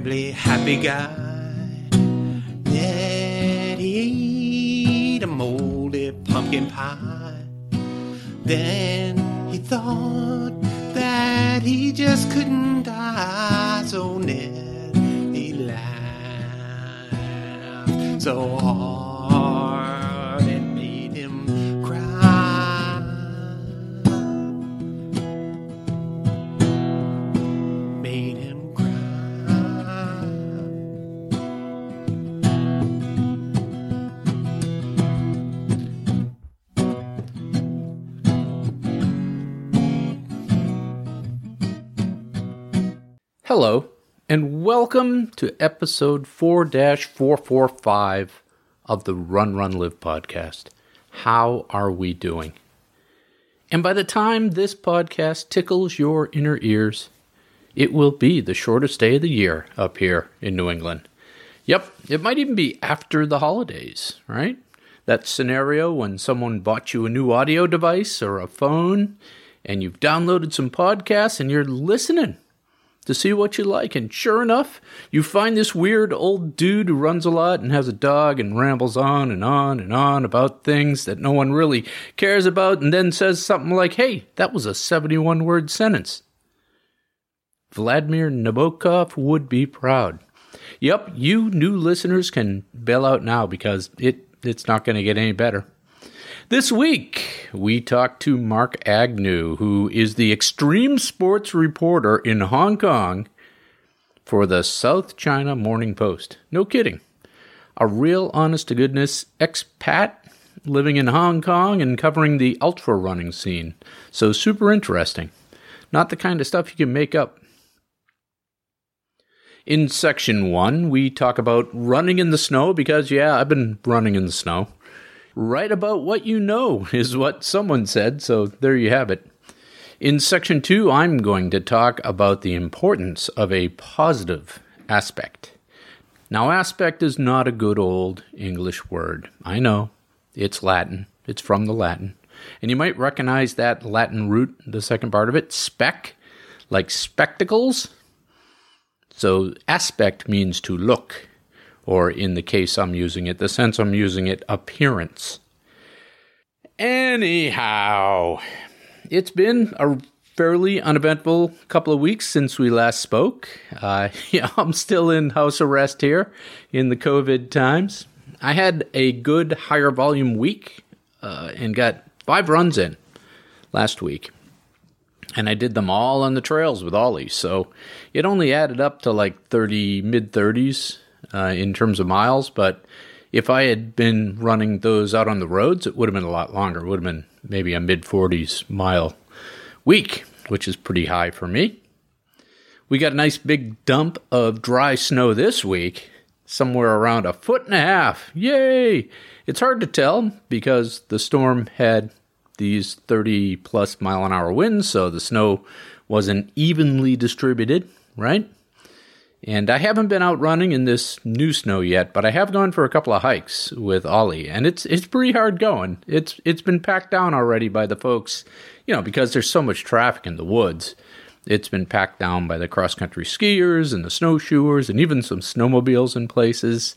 Terribly happy guy. Ned, he ate a moldy pumpkin pie. Then he thought that he just couldn't die. So Ned, he laughed so hard Hello, and welcome to episode 4 445 of the Run Run Live podcast. How are we doing? And by the time this podcast tickles your inner ears, it will be the shortest day of the year up here in New England. Yep, it might even be after the holidays, right? That scenario when someone bought you a new audio device or a phone and you've downloaded some podcasts and you're listening to see what you like. And sure enough, you find this weird old dude who runs a lot and has a dog and rambles on and on and on about things that no one really cares about and then says something like, hey, that was a 71 word sentence. Vladimir Nabokov would be proud. Yep, you new listeners can bail out now because it, it's not going to get any better. This week, we talked to Mark Agnew, who is the extreme sports reporter in Hong Kong for the South China Morning Post. No kidding. A real honest to goodness expat living in Hong Kong and covering the ultra running scene. So super interesting. Not the kind of stuff you can make up. In section one, we talk about running in the snow because, yeah, I've been running in the snow. Write about what you know is what someone said, so there you have it. In section two, I'm going to talk about the importance of a positive aspect. Now, aspect is not a good old English word. I know. It's Latin, it's from the Latin. And you might recognize that Latin root, the second part of it, spec, like spectacles. So, aspect means to look, or in the case I'm using it, the sense I'm using it, appearance. Anyhow, it's been a fairly uneventful couple of weeks since we last spoke. Uh, yeah, I'm still in house arrest here in the COVID times. I had a good higher volume week uh, and got five runs in last week. And I did them all on the trails with Ollie. So it only added up to like 30, mid 30s uh, in terms of miles. But if I had been running those out on the roads, it would have been a lot longer. It would have been maybe a mid 40s mile week, which is pretty high for me. We got a nice big dump of dry snow this week, somewhere around a foot and a half. Yay! It's hard to tell because the storm had these 30 plus mile an hour winds, so the snow wasn't evenly distributed, right? And I haven't been out running in this new snow yet, but I have gone for a couple of hikes with Ollie, and it's it's pretty hard going. It's it's been packed down already by the folks, you know, because there's so much traffic in the woods. It's been packed down by the cross country skiers and the snowshoers and even some snowmobiles in places.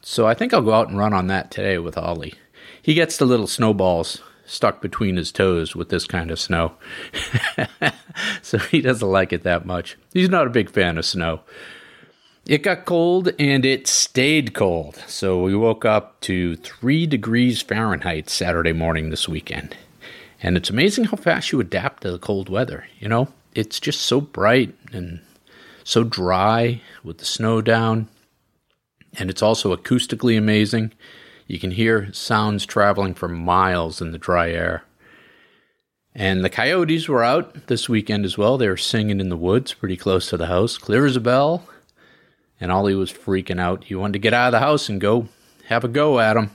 So I think I'll go out and run on that today with Ollie. He gets the little snowballs stuck between his toes with this kind of snow. so he doesn't like it that much. He's not a big fan of snow. It got cold and it stayed cold. So we woke up to 3 degrees Fahrenheit Saturday morning this weekend. And it's amazing how fast you adapt to the cold weather, you know? It's just so bright and so dry with the snow down. And it's also acoustically amazing. You can hear sounds traveling for miles in the dry air. And the coyotes were out this weekend as well. They were singing in the woods pretty close to the house, clear as a bell. And Ollie was freaking out. He wanted to get out of the house and go have a go at them.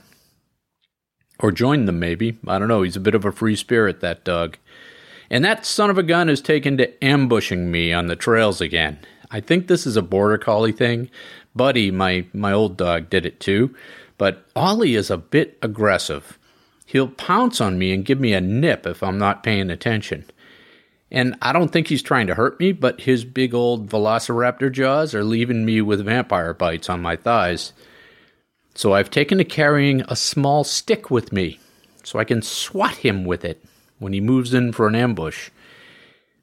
Or join them, maybe. I don't know. He's a bit of a free spirit, that dog. And that son of a gun has taken to ambushing me on the trails again. I think this is a border collie thing. Buddy, my, my old dog, did it too. But Ollie is a bit aggressive. He'll pounce on me and give me a nip if I'm not paying attention. And I don't think he's trying to hurt me, but his big old velociraptor jaws are leaving me with vampire bites on my thighs. So I've taken to carrying a small stick with me so I can swat him with it when he moves in for an ambush.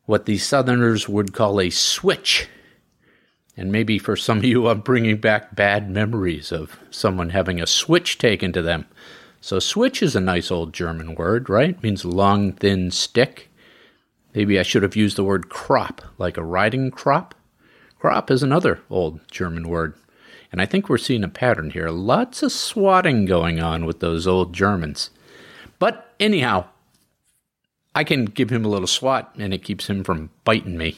What the Southerners would call a switch. And maybe for some of you, I'm bringing back bad memories of someone having a switch taken to them. So, switch is a nice old German word, right? It means long, thin stick. Maybe I should have used the word crop, like a riding crop. Crop is another old German word. And I think we're seeing a pattern here. Lots of swatting going on with those old Germans. But anyhow, I can give him a little swat and it keeps him from biting me.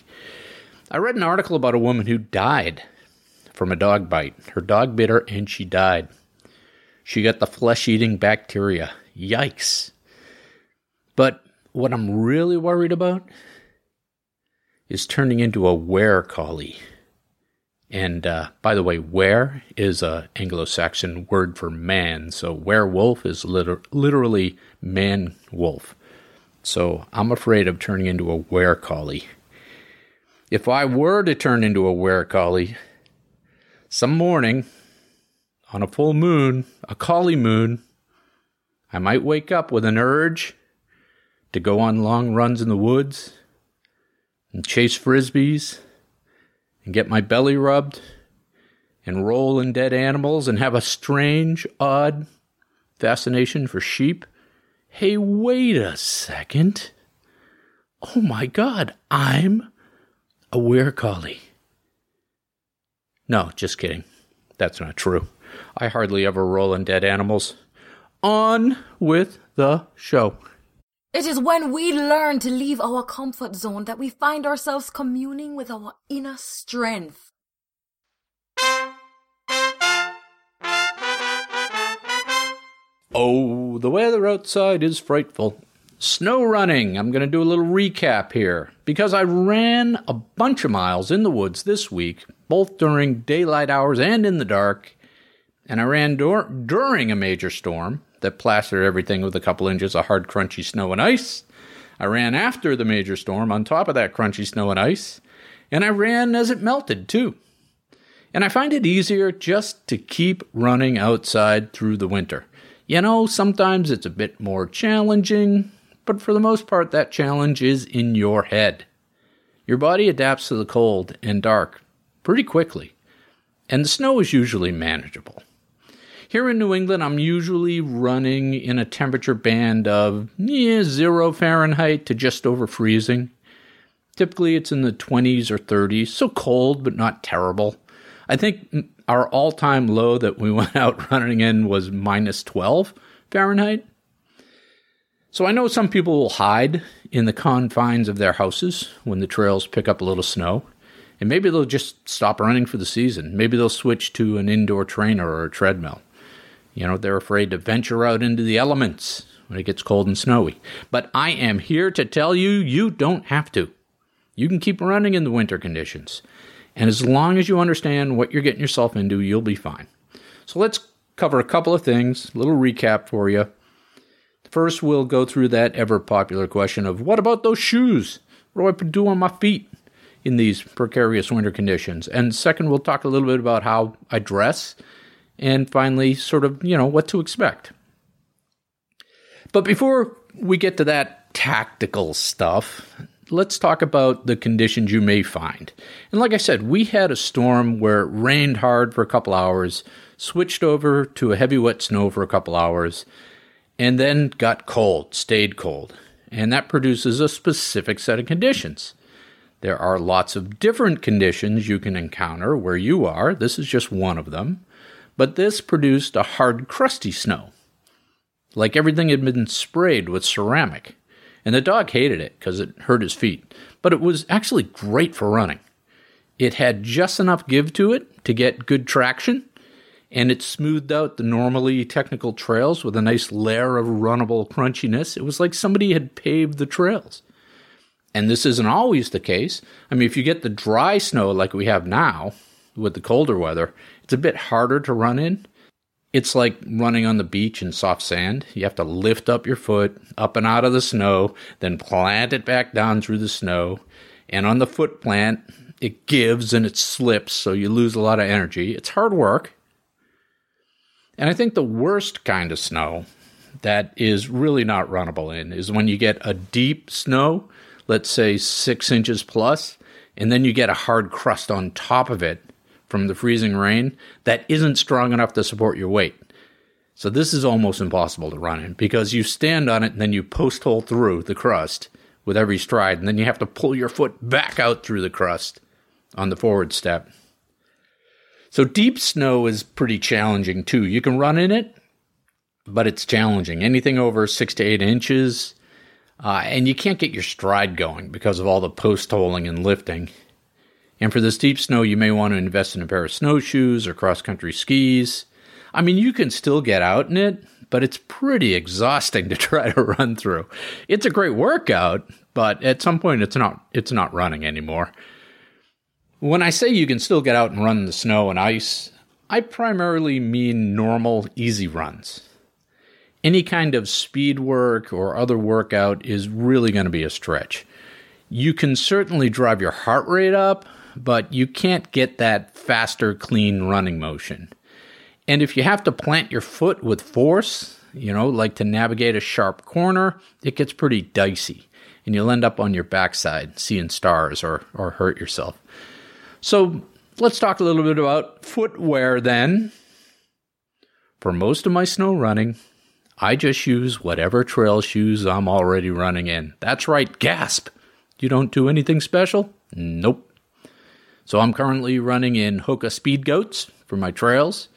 I read an article about a woman who died from a dog bite. Her dog bit her and she died. She got the flesh eating bacteria. Yikes. But what I'm really worried about is turning into a were collie. And uh, by the way, were is a Anglo-Saxon word for man, so werewolf is liter- literally man wolf. So I'm afraid of turning into a were collie. If I were to turn into a were collie, some morning on a full moon, a collie moon, I might wake up with an urge to go on long runs in the woods and chase frisbees and get my belly rubbed and roll in dead animals and have a strange, odd fascination for sheep. Hey, wait a second. Oh my god, I'm a were collie. No, just kidding. That's not true. I hardly ever roll in dead animals. On with the show. It is when we learn to leave our comfort zone that we find ourselves communing with our inner strength. Oh, the weather outside is frightful. Snow running. I'm going to do a little recap here because I ran a bunch of miles in the woods this week, both during daylight hours and in the dark. And I ran dur- during a major storm that plastered everything with a couple inches of hard, crunchy snow and ice. I ran after the major storm on top of that crunchy snow and ice. And I ran as it melted, too. And I find it easier just to keep running outside through the winter. You know, sometimes it's a bit more challenging, but for the most part, that challenge is in your head. Your body adapts to the cold and dark pretty quickly, and the snow is usually manageable. Here in New England, I'm usually running in a temperature band of yeah, zero Fahrenheit to just over freezing. Typically, it's in the 20s or 30s, so cold but not terrible. I think our all time low that we went out running in was minus 12 Fahrenheit. So I know some people will hide in the confines of their houses when the trails pick up a little snow. And maybe they'll just stop running for the season. Maybe they'll switch to an indoor trainer or a treadmill. You know, they're afraid to venture out into the elements when it gets cold and snowy. But I am here to tell you, you don't have to. You can keep running in the winter conditions. And as long as you understand what you're getting yourself into, you'll be fine. So let's cover a couple of things, a little recap for you. First, we'll go through that ever popular question of what about those shoes? What do I do on my feet in these precarious winter conditions? And second, we'll talk a little bit about how I dress. And finally, sort of, you know, what to expect. But before we get to that tactical stuff, let's talk about the conditions you may find. And like I said, we had a storm where it rained hard for a couple hours, switched over to a heavy wet snow for a couple hours, and then got cold, stayed cold. And that produces a specific set of conditions. There are lots of different conditions you can encounter where you are. This is just one of them. But this produced a hard, crusty snow. Like everything had been sprayed with ceramic And the dog hated it because it hurt his feet. But it was actually great for running. It had just enough give to it to get good traction, and it smoothed out the normally technical trails with a nice layer of runnable crunchiness. It was like somebody had paved the trails. And this isn't always the case. I mean, if you get the dry snow like we have now with the colder weather, it's a bit harder to run in. It's like running on the beach in soft sand. You have to lift up your foot up and out of the snow, then plant it back down through the snow. And on the foot plant, it gives and it slips, so you lose a lot of energy. It's hard work. And I think the worst kind of snow that is really not runnable in is when you get a deep snow, let's say six inches plus, and then you get a hard crust on top of it from the freezing rain that isn't strong enough to support your weight. So this is almost impossible to run in because you stand on it and then you post hole through the crust with every stride, and then you have to pull your foot back out through the crust on the forward step. So deep snow is pretty challenging too. You can run in it, but it's challenging. Anything over six to eight inches, uh, and you can't get your stride going because of all the post holing and lifting. And for this deep snow, you may want to invest in a pair of snowshoes or cross country skis. I mean, you can still get out in it, but it's pretty exhausting to try to run through. It's a great workout, but at some point it's not it's not running anymore. When I say you can still get out and run in the snow and ice, I primarily mean normal easy runs. Any kind of speed work or other workout is really going to be a stretch. You can certainly drive your heart rate up, but you can't get that faster, clean running motion. And if you have to plant your foot with force, you know, like to navigate a sharp corner, it gets pretty dicey. And you'll end up on your backside seeing stars or, or hurt yourself. So let's talk a little bit about footwear then. For most of my snow running, I just use whatever trail shoes I'm already running in. That's right, gasp! You don't do anything special? Nope. So I'm currently running in Hoka Speed Goats for my trails,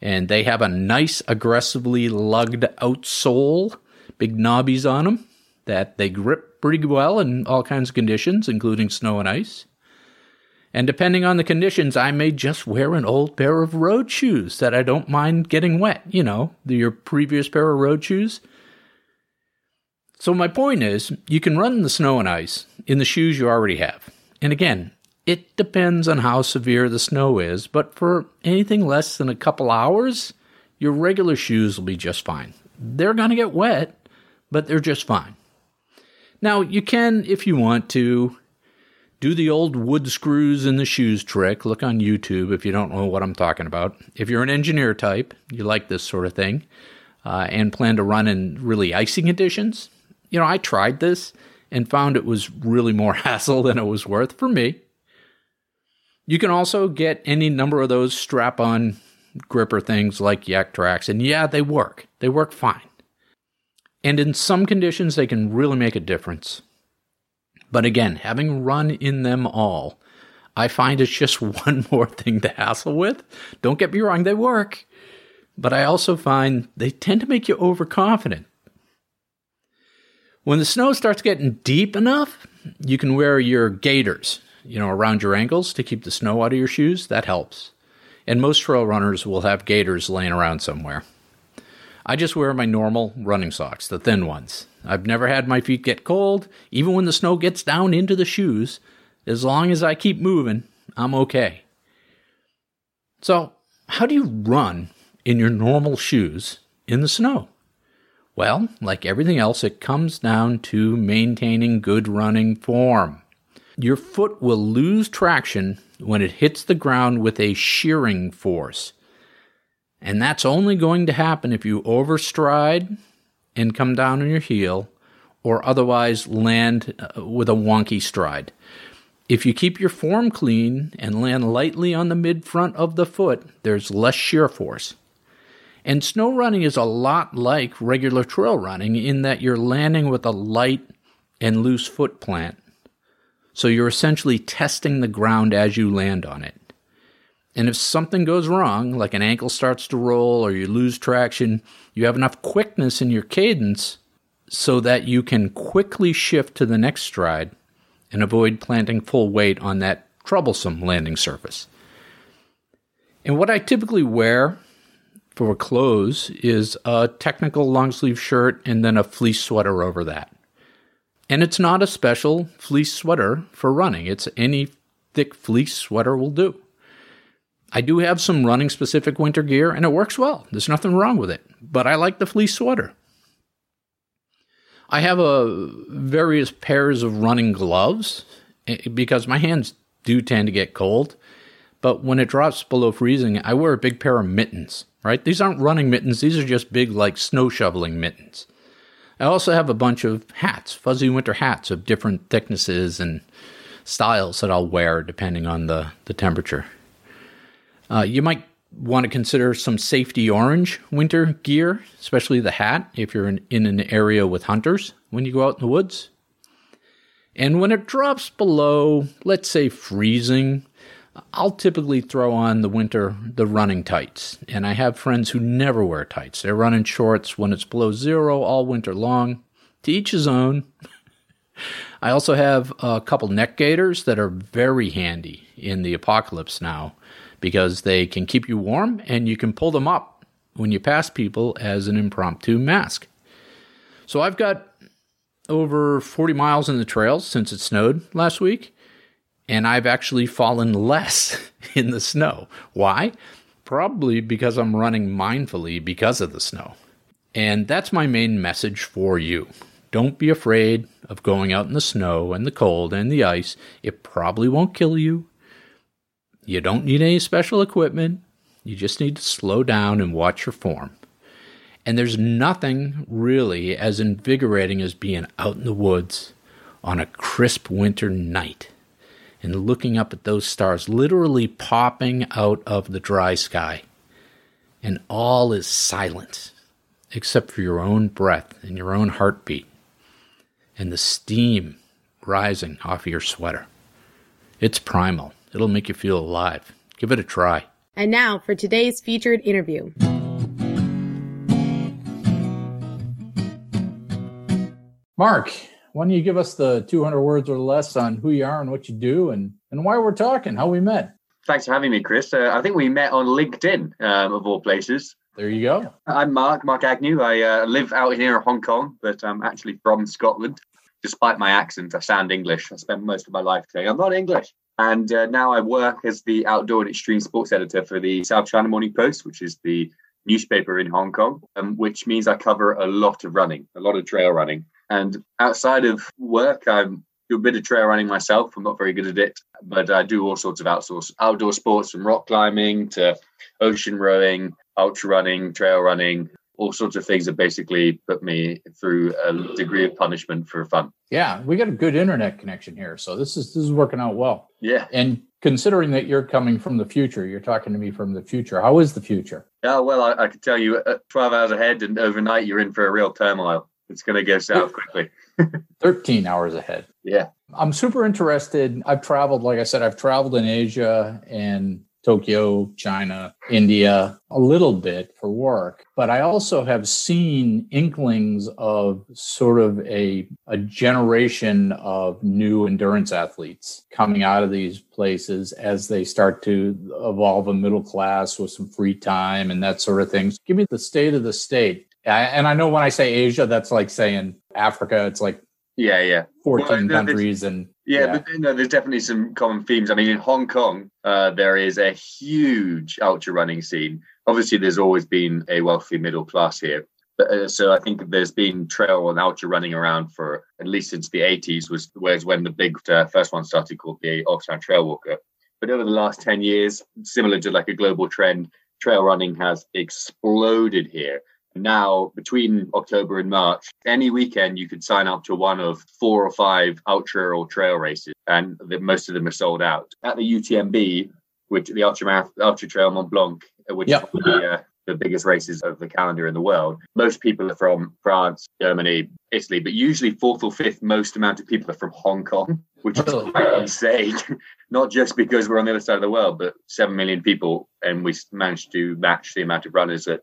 and they have a nice, aggressively lugged outsole, big knobbies on them that they grip pretty well in all kinds of conditions, including snow and ice. And depending on the conditions, I may just wear an old pair of road shoes that I don't mind getting wet, you know, your previous pair of road shoes. So, my point is, you can run in the snow and ice in the shoes you already have. And again, it depends on how severe the snow is, but for anything less than a couple hours, your regular shoes will be just fine. They're going to get wet, but they're just fine. Now, you can, if you want to, do the old wood screws in the shoes trick. Look on YouTube if you don't know what I'm talking about. If you're an engineer type, you like this sort of thing, uh, and plan to run in really icy conditions, you know, I tried this and found it was really more hassle than it was worth for me. You can also get any number of those strap on gripper things like Yaktrax, and yeah, they work. They work fine. And in some conditions, they can really make a difference. But again, having run in them all, I find it's just one more thing to hassle with. Don't get me wrong, they work. But I also find they tend to make you overconfident. When the snow starts getting deep enough, you can wear your gaiters, you know, around your ankles to keep the snow out of your shoes. That helps. And most trail runners will have gaiters laying around somewhere. I just wear my normal running socks, the thin ones. I've never had my feet get cold, even when the snow gets down into the shoes. As long as I keep moving, I'm okay. So, how do you run in your normal shoes in the snow? Well, like everything else, it comes down to maintaining good running form. Your foot will lose traction when it hits the ground with a shearing force. And that's only going to happen if you overstride and come down on your heel or otherwise land uh, with a wonky stride. If you keep your form clean and land lightly on the mid front of the foot, there's less shear force. And snow running is a lot like regular trail running in that you're landing with a light and loose foot plant. So you're essentially testing the ground as you land on it. And if something goes wrong, like an ankle starts to roll or you lose traction, you have enough quickness in your cadence so that you can quickly shift to the next stride and avoid planting full weight on that troublesome landing surface. And what I typically wear for clothes is a technical long sleeve shirt and then a fleece sweater over that. And it's not a special fleece sweater for running, it's any thick fleece sweater will do. I do have some running specific winter gear and it works well. There's nothing wrong with it, but I like the fleece sweater. I have a various pairs of running gloves eh, because my hands do tend to get cold. But when it drops below freezing, I wear a big pair of mittens, right? These aren't running mittens, these are just big, like snow shoveling mittens. I also have a bunch of hats, fuzzy winter hats of different thicknesses and styles that I'll wear depending on the, the temperature. Uh, you might want to consider some safety orange winter gear, especially the hat if you're in, in an area with hunters when you go out in the woods. And when it drops below, let's say freezing, I'll typically throw on the winter the running tights. And I have friends who never wear tights. They're running shorts when it's below zero all winter long. To each his own. I also have a couple neck gaiters that are very handy in the apocalypse now because they can keep you warm and you can pull them up when you pass people as an impromptu mask. So I've got over 40 miles in the trails since it snowed last week, and I've actually fallen less in the snow. Why? Probably because I'm running mindfully because of the snow. And that's my main message for you. Don't be afraid of going out in the snow and the cold and the ice. It probably won't kill you. You don't need any special equipment. You just need to slow down and watch your form. And there's nothing really as invigorating as being out in the woods on a crisp winter night and looking up at those stars literally popping out of the dry sky. And all is silent except for your own breath and your own heartbeat and the steam rising off of your sweater. It's primal. It'll make you feel alive. Give it a try. And now for today's featured interview. Mark, why don't you give us the 200 words or less on who you are and what you do and, and why we're talking, how we met? Thanks for having me, Chris. Uh, I think we met on LinkedIn, um, of all places. There you go. I'm Mark, Mark Agnew. I uh, live out here in Hong Kong, but I'm actually from Scotland. Despite my accent, I sound English. I spent most of my life saying I'm not English. And uh, now I work as the outdoor and extreme sports editor for the South China Morning Post, which is the newspaper in Hong Kong, um, which means I cover a lot of running, a lot of trail running. And outside of work, I do a bit of trail running myself. I'm not very good at it, but I do all sorts of outsource outdoor sports from rock climbing to ocean rowing, ultra running, trail running, all sorts of things that basically put me through a degree of punishment for fun. Yeah, we got a good internet connection here, so this is this is working out well. Yeah, and considering that you're coming from the future, you're talking to me from the future. How is the future? Yeah, well, I, I can tell you, uh, 12 hours ahead, and overnight you're in for a real turmoil. It's going to go south quickly. 13 hours ahead. Yeah. I'm super interested. I've traveled, like I said, I've traveled in Asia and Tokyo, China, India, a little bit for work. But I also have seen inklings of sort of a, a generation of new endurance athletes coming out of these places as they start to evolve a middle class with some free time and that sort of thing. Give me the state of the state. And I know when I say Asia, that's like saying Africa. It's like yeah, yeah, fourteen well, countries and yeah, yeah. But, no, there's definitely some common themes. I mean, in Hong Kong, uh, there is a huge ultra running scene. Obviously, there's always been a wealthy middle class here. But, uh, so I think there's been trail and ultra running around for at least since the 80s, was whereas when the big uh, first one started called the Oxfam Trail Walker. But over the last 10 years, similar to like a global trend, trail running has exploded here. Now, between October and March, any weekend you could sign up to one of four or five ultra or trail races, and the, most of them are sold out. At the UTMB, which the Ultra, Ultra Trail Mont Blanc, which yep. is the, uh, the biggest races of the calendar in the world, most people are from France, Germany, Italy, but usually fourth or fifth most amount of people are from Hong Kong, which is quite insane. Not just because we're on the other side of the world, but seven million people, and we managed to match the amount of runners that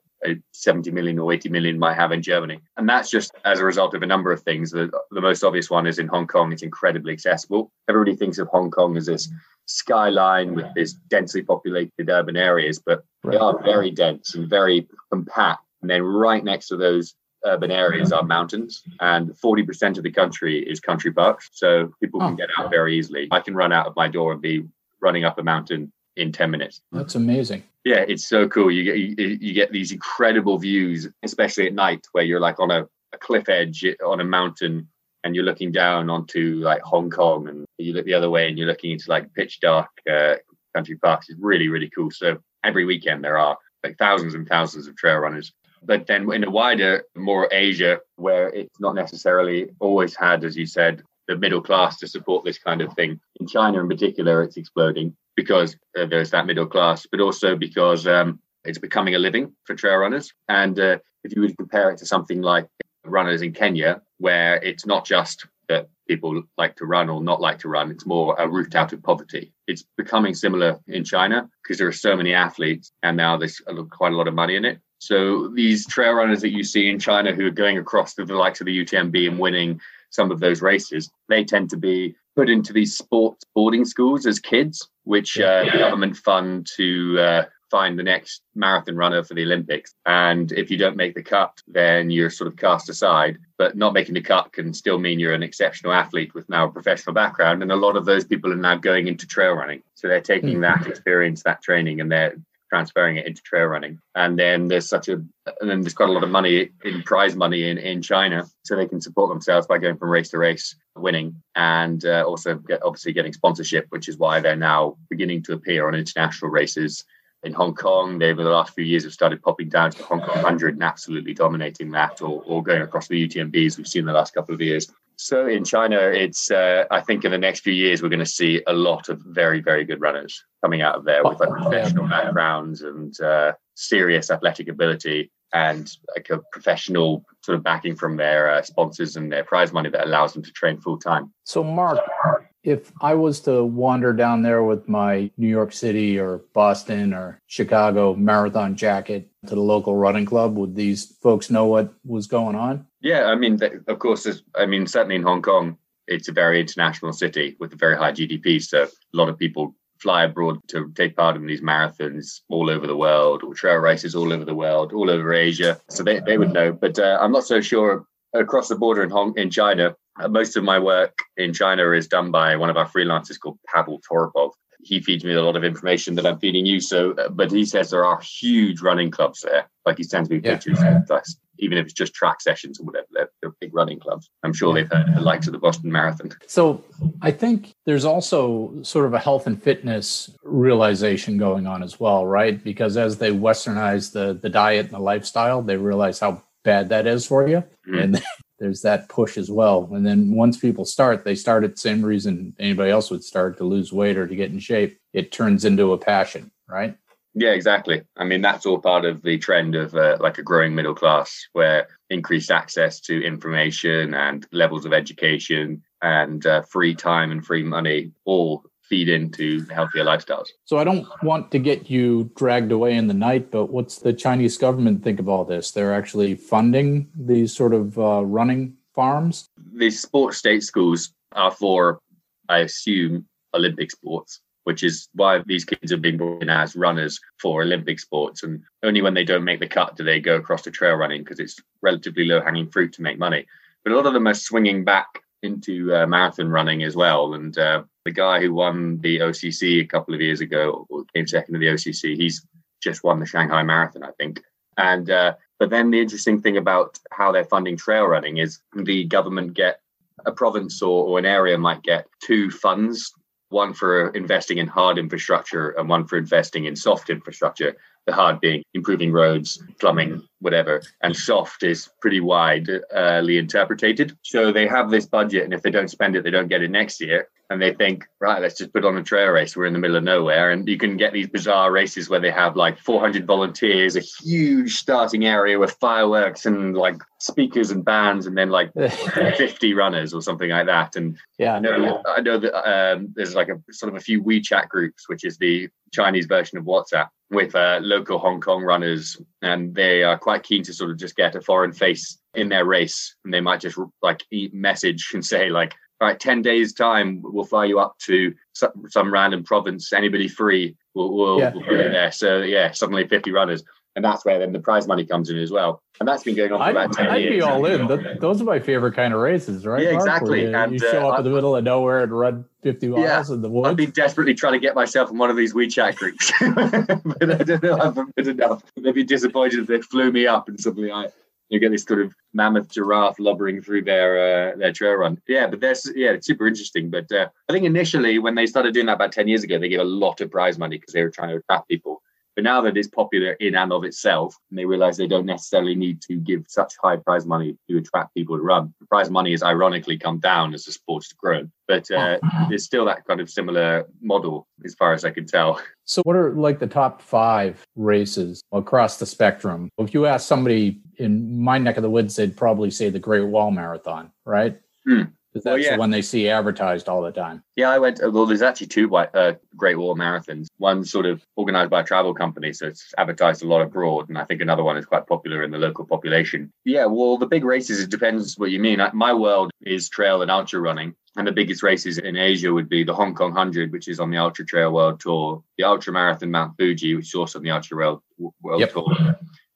70 million or 80 million might have in Germany. And that's just as a result of a number of things. The, the most obvious one is in Hong Kong, it's incredibly accessible. Everybody thinks of Hong Kong as this skyline with these densely populated urban areas, but they are very dense and very compact. And then right next to those urban areas are mountains, and 40% of the country is country parks. So people can Oh. get out very easily. I can run out of my door and be running up a mountain in 10 minutes. That's amazing. Yeah, it's so cool. You get you, you get these incredible views, especially at night, where you're like on a, a cliff edge on a mountain, and you're looking down onto like Hong Kong, and you look the other way, and you're looking into like pitch dark uh, country parks. It's really really cool. So every weekend there are like thousands and thousands of trail runners. But then in a wider, more Asia, where it's not necessarily always had, as you said, the middle class to support this kind of thing. In China, in particular, it's exploding because uh, there's that middle class, but also because um, it's becoming a living for trail runners. And uh, if you would compare it to something like runners in Kenya, where it's not just that people like to run or not like to run, it's more a route out of poverty. It's becoming similar in China because there are so many athletes and now there's quite a lot of money in it. So these trail runners that you see in China who are going across to the likes of the UTMB and winning some of those races, they tend to be put into these sports boarding schools as kids, which uh, the government fund to uh, find the next marathon runner for the Olympics. And if you don't make the cut, then you're sort of cast aside. But not making the cut can still mean you're an exceptional athlete with now a professional background. And a lot of those people are now going into trail running. So they're taking that experience, that training, and they're transferring it into trail running. And then there's such a, and then there's quite a lot of money in prize money in, in China. So they can support themselves by going from race to race, winning, and uh, also get, obviously getting sponsorship, which is why they're now beginning to appear on international races. In Hong Kong, they over the last few years have started popping down to the Hong Kong 100 and absolutely dominating that, or, or going across the UTMBs we've seen the last couple of years. So in China, it's uh, I think in the next few years we're going to see a lot of very very good runners coming out of there with like professional backgrounds and uh, serious athletic ability and like a professional sort of backing from their uh, sponsors and their prize money that allows them to train full time. So, Mark, if I was to wander down there with my New York City or Boston or Chicago marathon jacket to the local running club, would these folks know what was going on? Yeah, I mean, of course, I mean, certainly in Hong Kong, it's a very international city with a very high GDP. So a lot of people fly abroad to take part in these marathons all over the world or trail races all over the world, all over Asia. So they, they would know. But uh, I'm not so sure across the border in Hong in China. Uh, most of my work in China is done by one of our freelancers called Pavel Toropov. He feeds me a lot of information that I'm feeding you. So, uh, but he says there are huge running clubs there. Like he sends me Yeah. pictures, us, even if it's just track sessions or whatever. They're, they're big running clubs. I'm sure they've heard the likes of the Boston Marathon. So, I think there's also sort of a health and fitness realization going on as well, right? Because as they westernize the the diet and the lifestyle, they realize how bad that is for you, Mhm. and there's that push as well. And then once people start, they start at the same reason anybody else would start to lose weight or to get in shape. It turns into a passion, right? Yeah, exactly. I mean, that's all part of the trend of uh, like a growing middle class where increased access to information and levels of education and uh, free time and free money all feed into healthier lifestyles. So I don't want to get you dragged away in the night, but what's the Chinese government think of all this? They're actually funding these sort of uh, running farms. These sports state schools are for, I assume, Olympic sports, which is why these kids are being brought in as runners for Olympic sports. And only when they don't make the cut do they go across to trail running because it's relatively low hanging fruit to make money. But a lot of them are swinging back into uh, marathon running as well. And uh, the guy who won the OCC a couple of years ago, or came second in the OCC, he's just won the Shanghai Marathon, I think. And uh, but then the interesting thing about how they're funding trail running is the government get a province or, or an area might get two funds, one for investing in hard infrastructure and one for investing in soft infrastructure. The hard being improving roads, plumbing, whatever, and soft is pretty widely interpreted. So they have this budget, and if they don't spend it, they don't get it next year. And they think, right, let's just put on a trail race. We're in the middle of nowhere, and you can get these bizarre races where they have like 400 volunteers, a huge starting area with fireworks and like speakers and bands, and then like 50 runners or something like that. And yeah, I know, I know that um, there's like a sort of a few WeChat groups, which is the Chinese version of WhatsApp, with uh, local Hong Kong runners, and they are quite keen to sort of just get a foreign face in their race, and they might just like message and say like, "All right, ten days time, we'll fly you up to some, some random province. Anybody free, we'll, we'll, Yeah. we'll put it there." So yeah, suddenly fifty runners, and that's where then the prize money comes in as well, and that's been going on for I'd, about 10 I'd years. be all in. Th- those are my favorite kind of races, right? Yeah, Mark? Exactly. You, And, you show uh, up in the middle of nowhere and run 50 miles Yeah. in the woods. I've been desperately trying to get myself in one of these WeChat groups, but I don't know if I've been enough. They'd be disappointed if they flew me up and suddenly I you get this sort of mammoth giraffe lumbering through their uh, their trail run. Yeah, but that's yeah, it's super interesting. But uh, I think initially when they started doing that about ten years ago, they gave a lot of prize money because they were trying to attract people. But now that it's popular in and of itself, and they realize they don't necessarily need to give such high prize money to attract people to run. The prize money has ironically come down as the sport's grown, but uh, there's still that kind of similar model as far as I can tell. So, what are like the top five races across the spectrum? If you ask somebody in my neck of the woods, they'd probably say the Great Wall Marathon, right? Hmm. Because Well, yeah. the one they see advertised all the time. Yeah, I went. Well, there's actually two white, uh, Great Wall marathons. One sort of organized by a travel company, so it's advertised a lot abroad, and I think another one is quite popular in the local population. Yeah, well, the big races it depends what you mean. My world is trail and ultra running, and the biggest races in Asia would be the Hong Kong Hundred, which is on the Ultra Trail World Tour, the Ultra Marathon Mount Fuji, which is also on the Ultra World World Yep. Tour,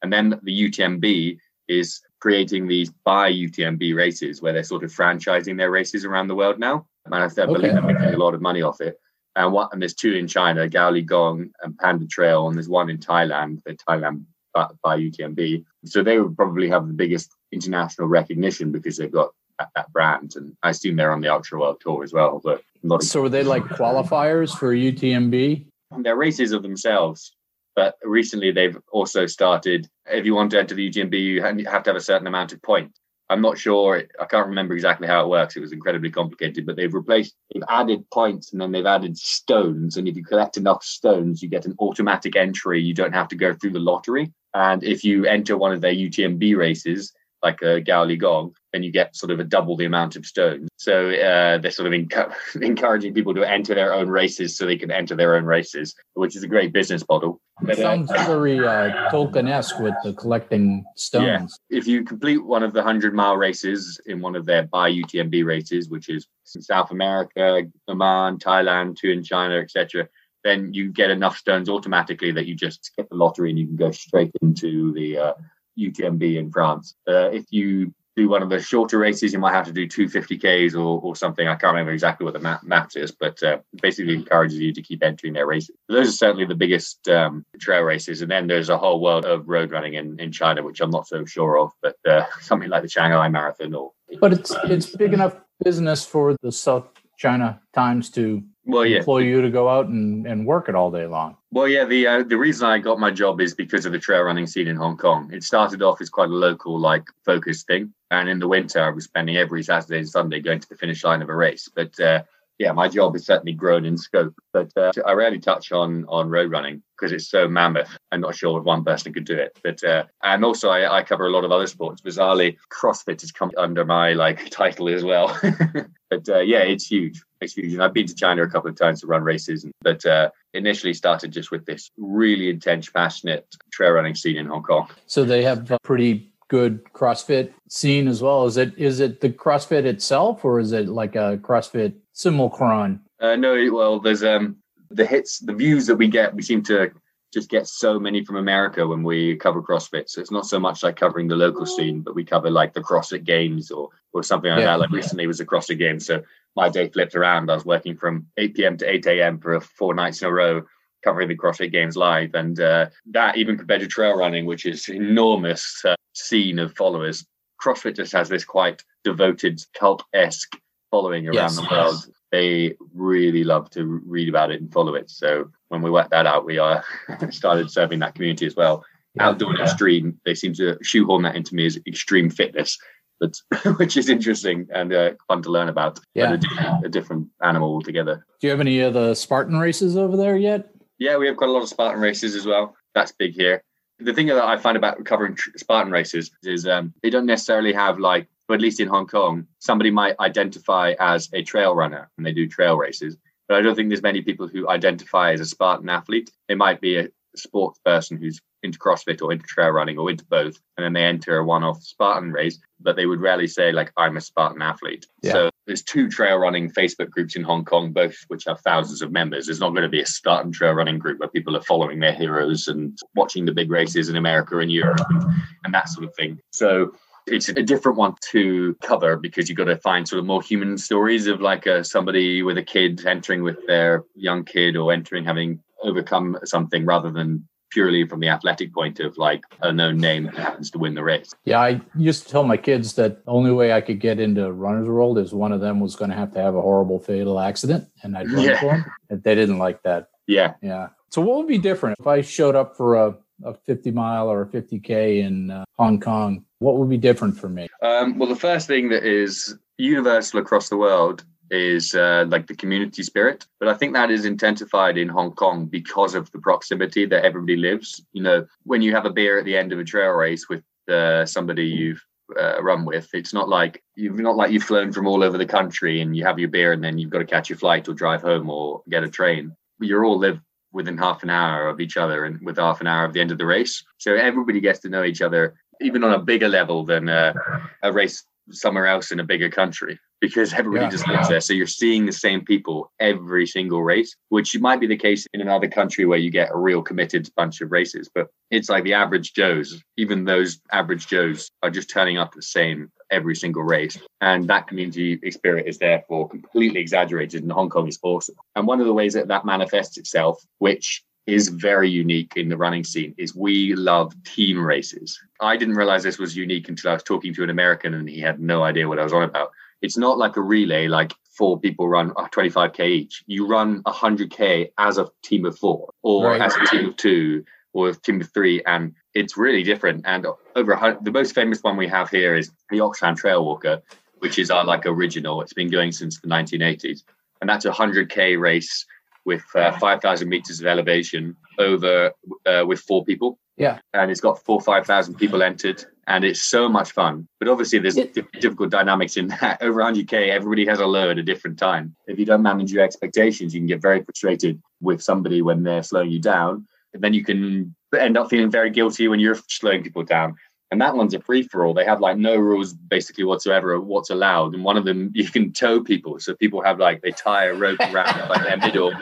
and then the UTMB is creating these by UTMB races where they're sort of franchising their races around the world now. And I, I believe they're making a lot of money off it. And what and there's two in China, Gaoligong and Panda Trail, and there's one in Thailand, the Thailand by, by UTMB. So they would probably have the biggest international recognition because they've got that, that brand. And I assume they're on the Ultra World Tour as well. But not So, are they like qualifiers for UTMB? they're races of themselves. But recently, they've also started. If you want to enter the UTMB, you have to have a certain amount of points. I'm not sure. I can't remember exactly how it works. It was incredibly complicated. But they've replaced. They've added points, and then they've added stones. And if you collect enough stones, you get an automatic entry. You don't have to go through the lottery. And if you enter one of their UTMB races, like uh, a Gaoligong, then you get sort of a double the amount of stones. So uh, they're sort of encu- encouraging people to enter their own races so they can enter their own races, which is a great business model. It But, uh, sounds very uh, Tolkien-esque with the collecting stones. Yeah. if you complete one of the 100 mile races in one of their by UTMB races, which is in South America, Oman, Thailand, two in China, etc., then you get enough stones automatically that you just get the lottery and you can go straight into the uh, UTMB in France. Uh, if you do one of the shorter races, you might have to do 250Ks or, or something. I can't remember exactly what the map, maps is, but uh, basically encourages you to keep entering their races. Those are certainly the biggest um, trail races. And then there's a whole world of road running in, in China, which I'm not so sure of, but uh, something like the Shanghai Marathon or. But it's it's big enough business for the South China Times to Well, yeah. employ you to go out and, and work it all day long. Well, yeah. The uh, the reason I got my job is because of the trail running scene in Hong Kong. It started off as quite a local, like focused thing, and in the winter, I was spending every Saturday and Sunday going to the finish line of a race. But uh, yeah, my job has certainly grown in scope. But uh, I rarely touch on on road running because it's so mammoth. I'm not sure if one person could do it. But uh, and also I, I cover a lot of other sports. Bizarrely, CrossFit has come under my like title as well. but uh, yeah, it's huge. And I've been to China a couple of times to run races, but uh, initially started just with this really intense, passionate trail running scene in Hong Kong. So they have a pretty good CrossFit scene as well. Is it is it the CrossFit itself or is it like a CrossFit simulcron? Uh, no, well, there's um the hits, the views that we get. We seem to just get so many from America when we cover CrossFit. So it's not so much like covering the local scene, but we cover like the CrossFit Games or or something like Yeah. that. Like recently was the CrossFit Games, so my day flipped around. I was working from 8 p.m. to 8 a.m. for four nights in a row. Covering the CrossFit Games live, and uh, that even compared to trail running, which is enormous uh, scene of followers, CrossFit just has this quite devoted cult esque following around Yes. the world. They really love to read about it and follow it. So when we worked that out, we uh, started serving that community as well. Outdoor and extreme, they seem to shoehorn that into me as extreme fitness, but which is interesting and uh, fun to learn about. but Yeah. a different, a different animal altogether. Do you have any of the Spartan races over there yet? Yeah, we have quite a lot of Spartan races as well. That's big here. The thing that I find about covering tr- Spartan races is um, they don't necessarily have like, or at least in Hong Kong, somebody might identify as a trail runner and they do trail races. But I don't think there's many people who identify as a Spartan athlete. They might be a, sports person who's into CrossFit or into trail running or into both, and then they enter a one-off Spartan race, but they would rarely say like I'm a Spartan athlete. Yeah. So there's two trail running Facebook groups in Hong Kong, both which have thousands of members. There's not going to be a Spartan trail running group where people are following their heroes and watching the big races in America and Europe and, and that sort of thing. So it's a different one to cover because you've got to find sort of more human stories of like a, somebody with a kid entering with their young kid or entering having overcome something rather than purely from the athletic point of like a known name that happens to win the race. Yeah, I used to tell my kids that the only way I could get into runner's world is one of them was going to have to have a horrible fatal accident, and I'd run Yeah. for them. And they didn't like that. Yeah. Yeah. So what would be different if I showed up for a, a 50 mile or a 50k in uh, Hong Kong? What would be different for me? Um, well, the first thing that is universal across the world is uh, like the community spirit. But I think that is intensified in Hong Kong because of the proximity that everybody lives. You know, when you have a beer at the end of a trail race with uh, somebody you've uh, run with, it's not like you've not like you've flown from all over the country and you have your beer and then you've got to catch your flight or drive home or get a train. You're all live within half an hour of each other and with half an hour of the end of the race. So everybody gets to know each other, even on a bigger level than uh, a race somewhere else in a bigger country because everybody Yeah. just lives there. So you're seeing the same people every single race, which might be the case in another country where you get a real committed bunch of races. But it's like the average Joes, even those average Joes are just turning up the same every single race. And that community spirit is therefore completely exaggerated. And Hong Kong is awesome. And one of the ways that that manifests itself, which is very unique in the running scene is we love team races. I didn't realize this was unique until I was talking to an American and he had no idea what I was on about. It's not like a relay, like four people run uh, 25k each. You run 100k as a team of four, or Right. as a team of two, or a team of three, and it's really different. And over the most famous one we have here is the Oxfam Trail Walker, which is our like original. It's been going since the 1980s, and that's a 100k race with uh, 5,000 meters of elevation over uh, with four people Yeah. and it's got four five thousand people entered, and it's so much fun. But obviously, there's difficult dynamics in that. Over 100k, everybody has a low at a different time. If you don't manage your expectations, you can get very frustrated with somebody when they're slowing you down, and then you can end up feeling very guilty when you're slowing people down. And that one's a free for all. They have like no rules basically whatsoever of what's allowed. And one of them, you can tow people. So people have like they tie a rope around like their middle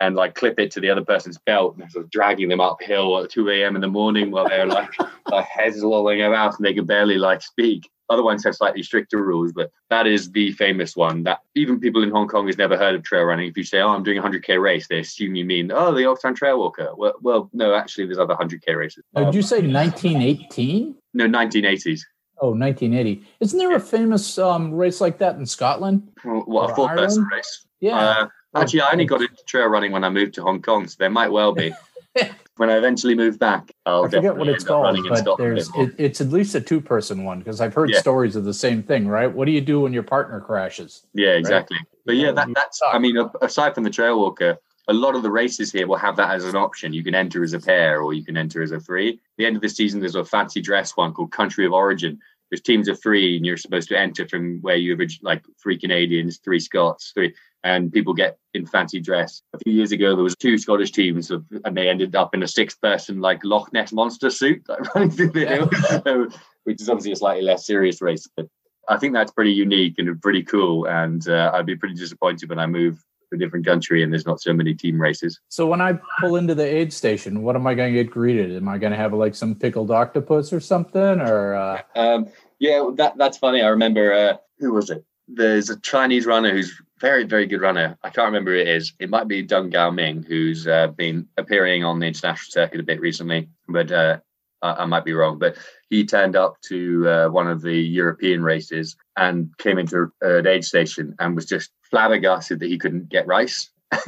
and like clip it to the other person's belt and sort of dragging them uphill at 2 a.m. in the morning while they're like, like heads lolling about and they can barely like speak. Other ones have slightly stricter rules, but that is the famous one that even people in Hong Kong has never heard of trail running. If you say, "Oh, I'm doing a 100k race," they assume you mean, "Oh, the Oxfam Trail Walker." Well, well, no, actually, there's other 100k races. Um, did you say 1918? no, 1980s. Oh, 1980. Isn't there a famous um, race like that in Scotland? What a Or four-person race. Yeah. Uh, Oh. actually, I only Oh, got into trail running when I moved to Hong Kong, so there might well be. when I eventually move back, I'll I forget definitely what it's end up called, running in but Scotland. there's a bit more. it, it's at least a two person one because I've heard Yeah. stories of the same thing, right? What do you do when your partner crashes? Yeah, exactly. But yeah, Yeah, that, you that's. I mean, aside from the trail walker, a lot of the races here will have that as an option. You can enter as a pair, or you can enter as a three. At the end of the season, there's a fancy dress one called Country of Origin. There's teams of three, and you're supposed to enter from where you orig- like three Canadians, three Scots, three, and people get in fancy dress. A few years ago, there was two Scottish teams, of, and they ended up in a six-person like Loch Ness monster suit, like running through the Yeah. hills. So, which is obviously a slightly less serious race, but I think that's pretty unique and pretty cool. And uh, I'd be pretty disappointed when I move to a different country and there's not so many team races. So when I pull into the aid station, what am I going to get greeted? Am I going to have like some pickled octopus or something? Or uh, Um, yeah, that that's funny. I remember uh, who was it? There's a Chinese runner who's very very good runner. I can't remember who it is. It might be Deng Gao Ming, who's uh, been appearing on the international circuit a bit recently, but uh, I, I might be wrong. But he turned up to uh, one of the European races and came into an aid station and was just flabbergasted that he couldn't get rice.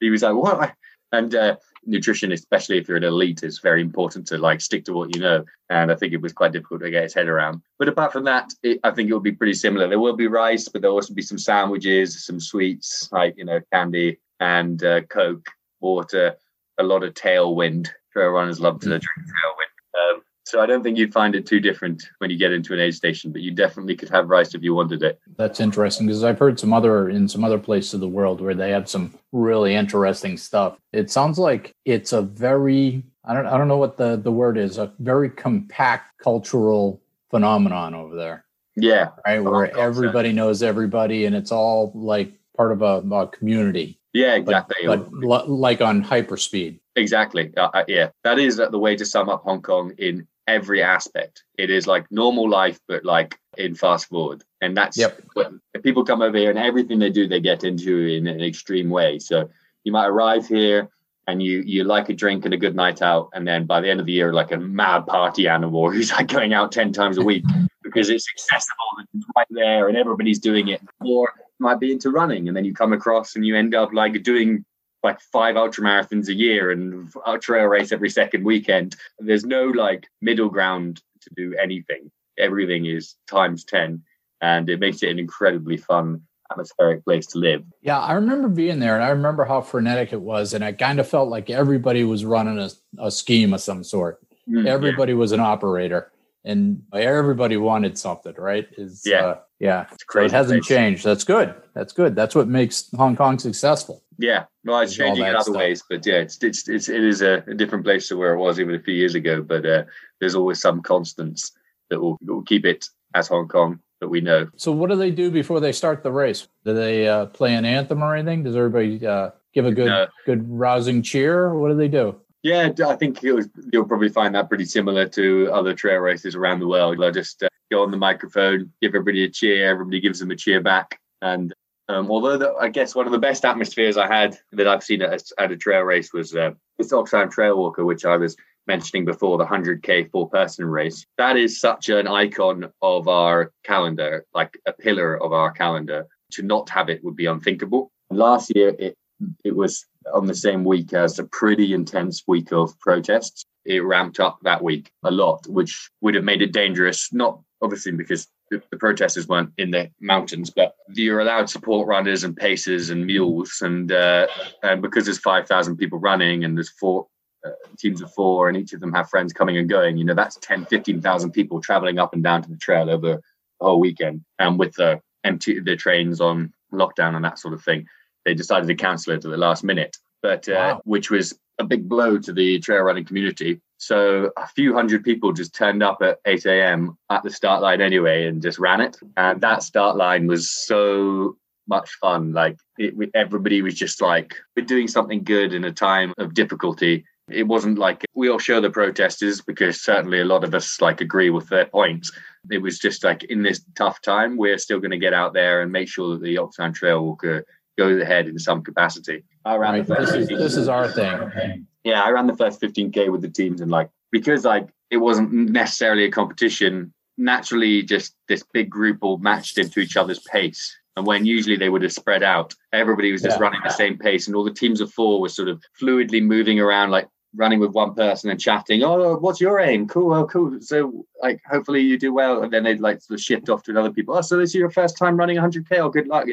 he was like, "What?" And uh, nutrition, especially if you're an elite, is very important to like stick to what you know. And I think it was quite difficult to get his head around. But apart from that, it, I think it will be pretty similar. There will be rice, but there'll also be some sandwiches, some sweets like you know candy and uh, Coke, water, a lot of tailwind. Trail runners love to drink tailwind. Um, So I don't think you'd find it too different when you get into an aid station, but you definitely could have rice if you wanted it. That's interesting because I've heard some other in some other places of the world where they have some really interesting stuff. It sounds like it's a very I don't I don't know what the the word is a very compact cultural phenomenon over there, Yeah, right? Where Oh, everybody knows everybody and it's all like part of a, a community, yeah, exactly. but li- like on hyperspeed. Exactly. Uh, uh, yeah, that is the way to sum up Hong Kong in every aspect. It is like normal life, but like in fast forward. And that's Yep. people come over here and everything they do, they get into in an extreme way. So you might arrive here and you you like a drink and a good night out, and then by the end of the year, like a mad party animal who's like going out ten times a week because it's accessible and it's right there and everybody's doing it. Or might be into running, and then you come across and you end up like doing like five ultra marathons a year and a trail race every second weekend. There's no like middle ground to do anything. Everything is times 10 and it makes it an incredibly fun atmospheric place to live. Yeah, I remember being there and I remember how frenetic it was. And I kind of felt like everybody was running a, a scheme of some sort. Mm, Everybody was an operator and everybody wanted something, right? Is Yeah. uh, yeah. It's So it hasn't place. changed. That's good. That's good. That's what makes Hong Kong successful. Yeah, well, it's changing in other stuff. ways, but yeah, it's it's, it's it is a, a different place to where it was even a few years ago. But uh, there's always some constants that will, will keep it as Hong Kong that we know. So what do they do before they start the race? Do they uh, play an anthem or anything? Does everybody uh, give a good No. good rousing cheer? What do they do? Yeah, I think was, you'll probably find that pretty similar to other trail races around the world. They'll just uh, go on the microphone, give everybody a cheer, everybody gives them a cheer back. And um, although the, I guess one of the best atmospheres I had that I've seen at, a- at a trail race was uh, this Oxfam Trail Walker, which I was mentioning before, the 100K four person race. That is such an icon of our calendar, like a pillar of our calendar. To not have it would be unthinkable. Last year, it it was on the same week as a pretty intense week of protests. It ramped up that week a lot, which would have made it dangerous. Not obviously because the, the protesters weren't in the mountains, but you're allowed support runners and pacers and mules, and uh, and because there's five thousand people running and there's four uh, teams of four, and each of them have friends coming and going. You know, that's 10, 15,000 people traveling up and down to the trail over the whole weekend, and with the empty the trains on lockdown and that sort of thing they decided to cancel it at the last minute, but uh, Wow. which was a big blow to the trail running community. So a few hundred people just turned up at 8 a.m. at the start line anyway and just ran it. And that start line was so much fun. Like it, everybody was just like, we're doing something good in a time of difficulty. It wasn't like we all show the protesters because certainly a lot of us like agree with their points. It was just like in this tough time, we're still going to get out there and make sure that the Oxfam Trail Walker goes ahead in some capacity. I ran Right. the This first is this is our thing. yeah, I ran the first 15k with the teams, and like because like it wasn't necessarily a competition. Naturally, just this big group all matched into each other's pace. And when usually they would have spread out, everybody was just Yeah. running the same pace, and all the teams of four were sort of fluidly moving around, like running with one person and chatting. Oh, what's your aim? Cool, oh, cool. So, like, hopefully you do well. And then they'd like sort of shift off to another people. Oh, so this is your first time running 100k? Oh, good luck.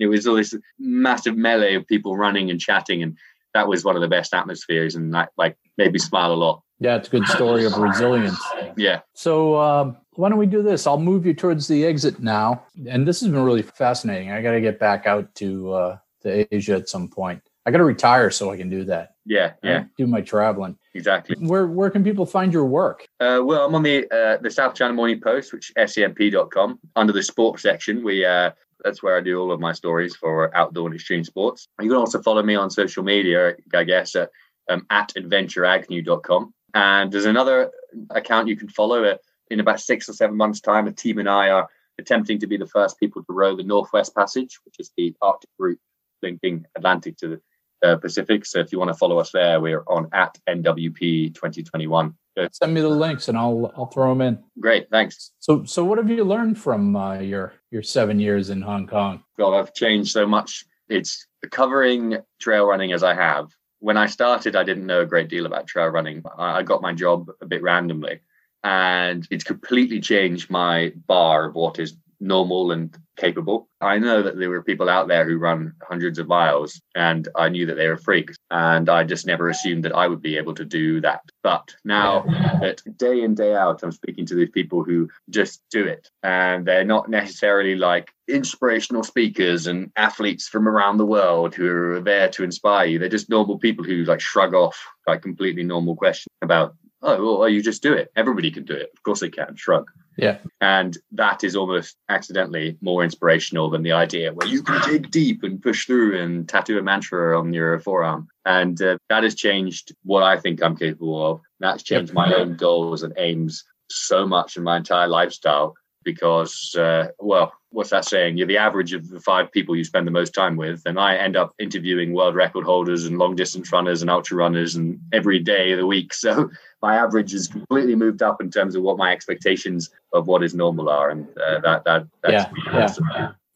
It, was all this massive melee of people running and chatting, and that was one of the best atmospheres, and that like made me smile a lot. Yeah, it's a good story of resilience. Yeah, So um, why don't we do this? I'll move you towards the exit now, and this has been really fascinating. I got to get back out to uh, to Asia at some point. I got to retire so I can do that. yeah, yeah, do my traveling. exactly. Where where can people find your work? Uh, well, I'm on the uh, the South China Morning Post, which is scmp.com, under the sports section. We uh, that's where I do all of my stories for outdoor and extreme sports. You can also follow me on social media, I guess, at, um, at adventureagnew.com. And there's another account you can follow. Uh, in about six or seven months' time, a team and I are attempting to be the first people to row the Northwest Passage, which is the Arctic route linking Atlantic to the uh, Pacific. So if you want to follow us there, we're on at NWP 2021. Send me the links and I'll I'll throw them in. great, thanks. So so what have you learned from uh, your your seven years in Hong Kong? God, I've changed so much. It's covering trail running as I have. When I started, I didn't know a great deal about trail running. I I got my job a bit randomly, and it's completely changed my bar of what is normal and capable. I know that there were people out there who run hundreds of miles and I knew that they were freaks and I just never assumed that I would be able to do that. But now that day in day out I'm speaking to these people who just do it and they're not necessarily like inspirational speakers and athletes from around the world who are there to inspire you. They're just normal people who like shrug off like completely normal questions about oh well you just do it. Everybody can do it. Of course they can. Shrug. Yeah. And that is almost accidentally more inspirational than the idea where you can dig deep and push through and tattoo a mantra on your forearm. And uh, that has changed what I think I'm capable of. That's changed my own goals and aims so much in my entire lifestyle because, uh, well, what's that saying? You're the average of the five people you spend the most time with. And I end up interviewing world record holders and long distance runners and ultra runners and every day of the week. So my average is completely moved up in terms of what my expectations of what is normal are. And uh, that, that, that's Yeah, yeah. awesome.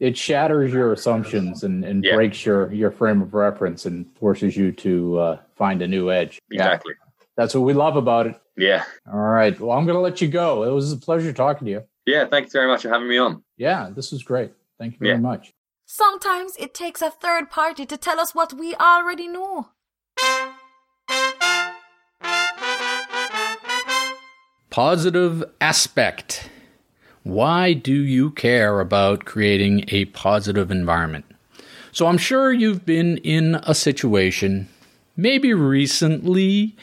It shatters your assumptions and, and Yeah. breaks your, your frame of reference and forces you to uh, find a new edge. Yeah, Exactly. that's what we love about it. Yeah. All right. Well, I'm going to let you go. It was a pleasure talking to you. Yeah. Thanks very much for having me on. Yeah, this was great. Thank you very Yeah. much. Sometimes it takes a third party to tell us what we already know. Positive aspect. Why do you care about creating a positive environment? So, I'm sure you've been in a situation, maybe recently,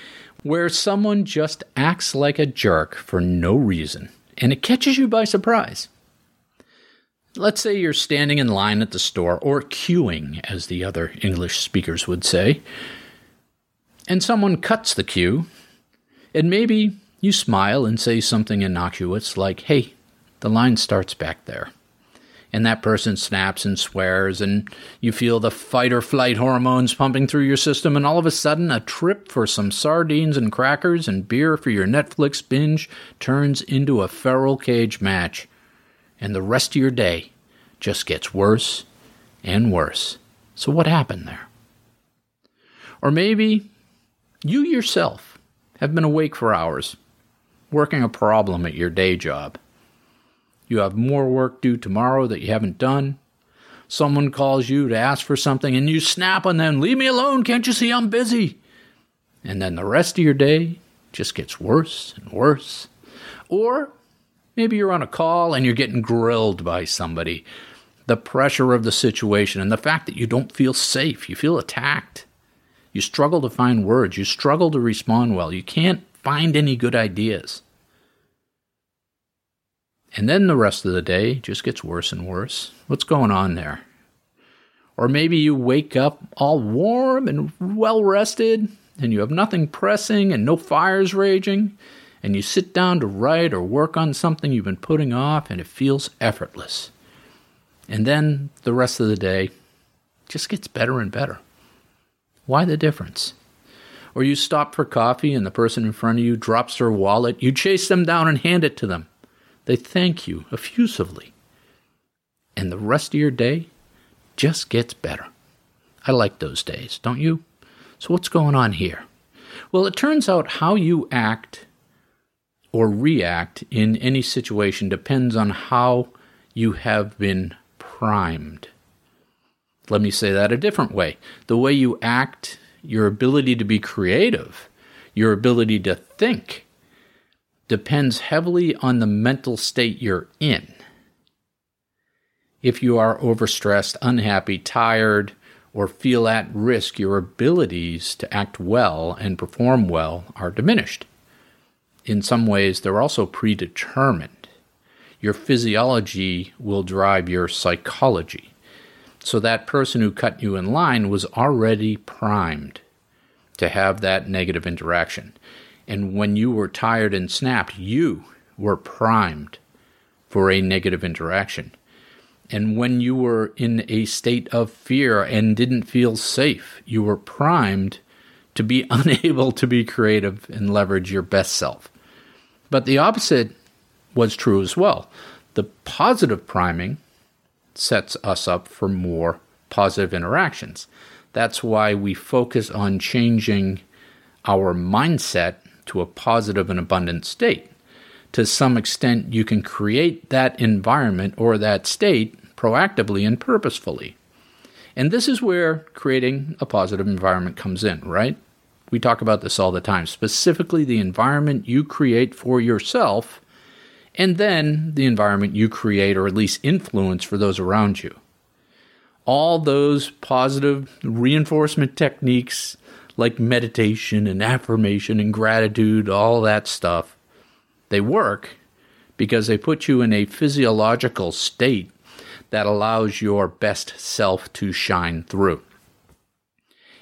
where someone just acts like a jerk for no reason, and it catches you by surprise. Let's say you're standing in line at the store, or queuing, as the other English speakers would say, and someone cuts the queue and maybe you smile and say something innocuous like, hey, the line starts back there. And that person snaps and swears, and you feel the fight or flight hormones pumping through your system, and all of a sudden, a trip for some sardines and crackers and beer for your Netflix binge turns into a feral cage match. And the rest of your day just gets worse and worse. So, what happened there? Or maybe you yourself have been awake for hours, working a problem at your day job. You have more work due tomorrow that you haven't done. Someone calls you to ask for something and you snap on them, Leave me alone, can't you see I'm busy? And then the rest of your day just gets worse and worse. Or maybe you're on a call and you're getting grilled by somebody. The pressure of the situation and the fact that you don't feel safe, you feel attacked. You struggle to find words. You struggle to respond well. You can't find any good ideas. And then the rest of the day just gets worse and worse. What's going on there? Or maybe you wake up all warm and well rested, and you have nothing pressing and no fires raging, and you sit down to write or work on something you've been putting off, and it feels effortless. And then the rest of the day just gets better and better. Why the difference? Or you stop for coffee and the person in front of you drops their wallet. You chase them down and hand it to them. They thank you effusively. And the rest of your day just gets better. I like those days, don't you? So, what's going on here? Well, it turns out how you act or react in any situation depends on how you have been primed. Let me say that a different way. The way you act, your ability to be creative, your ability to think, depends heavily on the mental state you're in. If you are overstressed, unhappy, tired, or feel at risk, your abilities to act well and perform well are diminished. In some ways, they're also predetermined. Your physiology will drive your psychology. So that person who cut you in line was already primed to have that negative interaction. And when you were tired and snapped, you were primed for a negative interaction. And when you were in a state of fear and didn't feel safe, you were primed to be unable to be creative and leverage your best self. But the opposite was true as well. The positive priming sets us up for more positive interactions. That's why we focus on changing our mindset to a positive and abundant state. to some extent, you can create that environment or that state proactively and purposefully. And this is where creating a positive environment comes in, right? We talk about this all the time, specifically the environment you create for yourself, and then the environment you create or at least influence for those around you. All those positive reinforcement techniques like meditation and affirmation and gratitude, all that stuff, they work because they put you in a physiological state that allows your best self to shine through.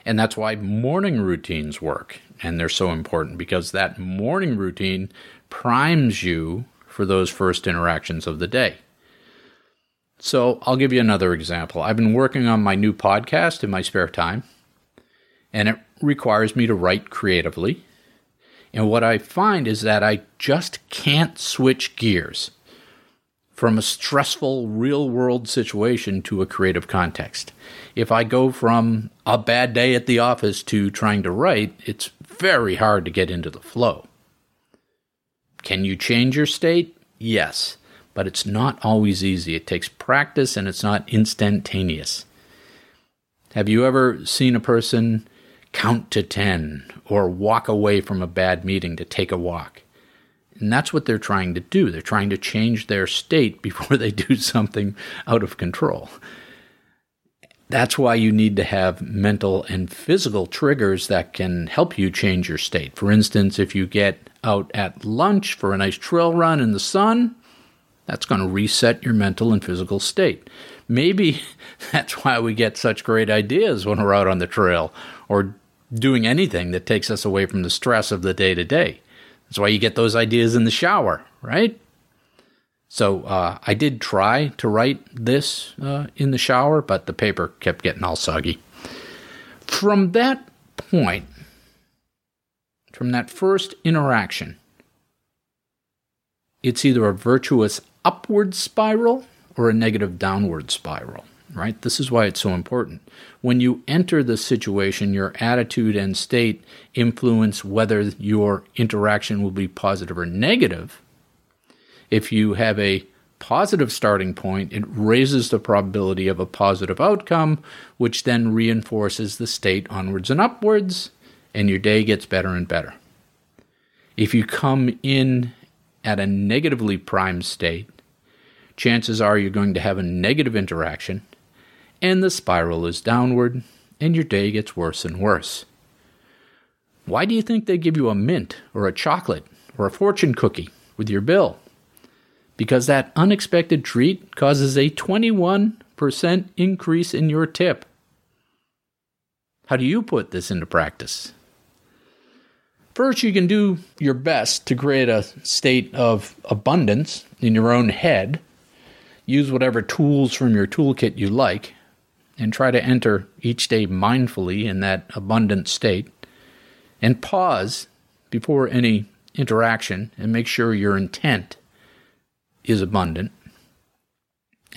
And that's why morning routines work. And they're so important because that morning routine primes you for those first interactions of the day. So I'll give you another example. I've been working on my new podcast in my spare time, and it requires me to write creatively. And what I find is that I just can't switch gears from a stressful real world situation to a creative context. If I go from a bad day at the office to trying to write, it's very hard to get into the flow. Can you change your state? Yes, but it's not always easy. It takes practice and it's not instantaneous. Have you ever seen a person count to 10 or walk away from a bad meeting to take a walk? And that's what they're trying to do. They're trying to change their state before they do something out of control. That's why you need to have mental and physical triggers that can help you change your state. For instance, if you get out at lunch for a nice trail run in the sun, that's going to reset your mental and physical state. Maybe that's why we get such great ideas when we're out on the trail or doing anything that takes us away from the stress of the day to day. That's why you get those ideas in the shower, right? So uh, I did try to write this uh, in the shower, but the paper kept getting all soggy. From that point, from that first interaction, it's either a virtuous upward spiral or a negative downward spiral right? This is why it's so important. When you enter the situation, your attitude and state influence whether your interaction will be positive or negative. If you have a positive starting point, it raises the probability of a positive outcome, which then reinforces the state onwards and upwards, and your day gets better and better. If you come in at a negatively primed state, chances are you're going to have a negative interaction and the spiral is downward, and your day gets worse and worse. Why do you think they give you a mint or a chocolate or a fortune cookie with your bill? Because that unexpected treat causes a 21% increase in your tip. How do you put this into practice? First, you can do your best to create a state of abundance in your own head. Use whatever tools from your toolkit you like and try to enter each day mindfully in that abundant state. And pause before any interaction and make sure your intent is abundant.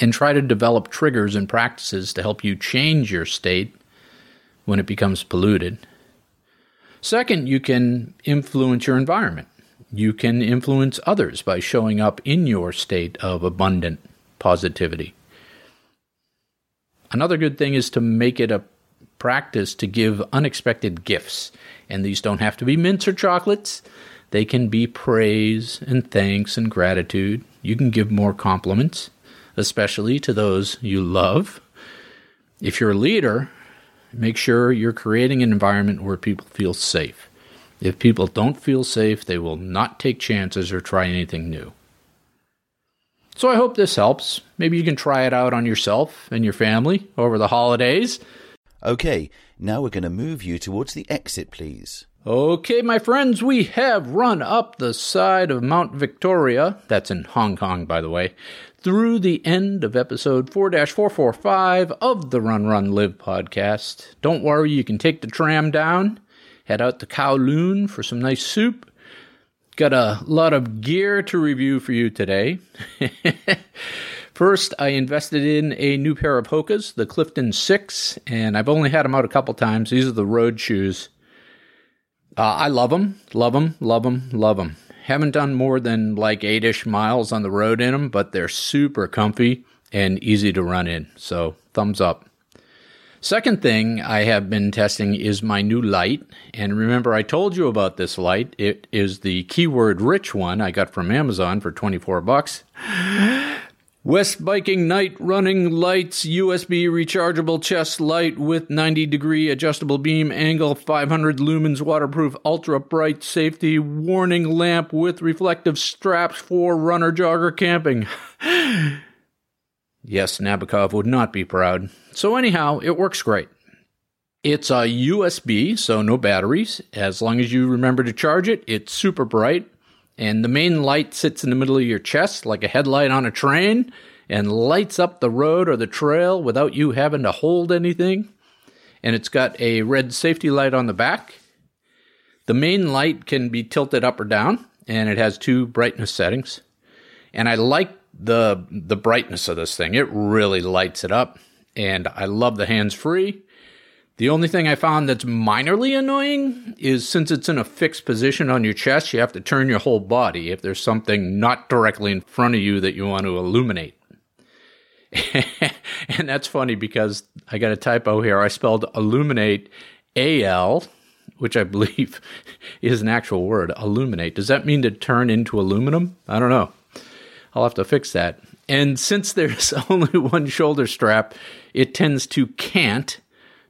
And try to develop triggers and practices to help you change your state when it becomes polluted. Second, you can influence your environment. You can influence others by showing up in your state of abundant positivity. Another good thing is to make it a practice to give unexpected gifts. And these don't have to be mints or chocolates. They can be praise and thanks and gratitude. You can give more compliments, especially to those you love. If you're a leader, make sure you're creating an environment where people feel safe. If people don't feel safe, they will not take chances or try anything new. So I hope this helps. Maybe you can try it out on yourself and your family over the holidays. Okay, now we're going to move you towards the exit, please. Okay, my friends, we have run up the side of Mount Victoria, that's in Hong Kong, by the way, through the end of episode 4 445 of the Run Run Live podcast. Don't worry, you can take the tram down, head out to Kowloon for some nice soup, Got a lot of gear to review for you today. First, I invested in a new pair of Hoka's, the Clifton 6, and I've only had them out a couple times. These are the road shoes. Uh, I love them, love them, love them, love them. Haven't done more than like eight ish miles on the road in them, but they're super comfy and easy to run in. So, thumbs up. Second thing I have been testing is my new light. And remember, I told you about this light. It is the keyword rich one I got from Amazon for 24 bucks. West Biking Night Running Lights USB rechargeable chest light with 90 degree adjustable beam angle, 500 lumens waterproof, ultra bright safety warning lamp with reflective straps for runner jogger camping. yes, Nabokov would not be proud. So, anyhow, it works great. It's a USB, so no batteries. As long as you remember to charge it, it's super bright. And the main light sits in the middle of your chest like a headlight on a train and lights up the road or the trail without you having to hold anything. And it's got a red safety light on the back. The main light can be tilted up or down, and it has two brightness settings. And I like the the brightness of this thing. It really lights it up, and I love the hands free. The only thing I found that's minorly annoying is since it's in a fixed position on your chest, you have to turn your whole body if there's something not directly in front of you that you want to illuminate. and that's funny because I got a typo here. I spelled illuminate A L, which I believe is an actual word, illuminate. Does that mean to turn into aluminum? I don't know. I'll have to fix that. And since there's only one shoulder strap, it tends to cant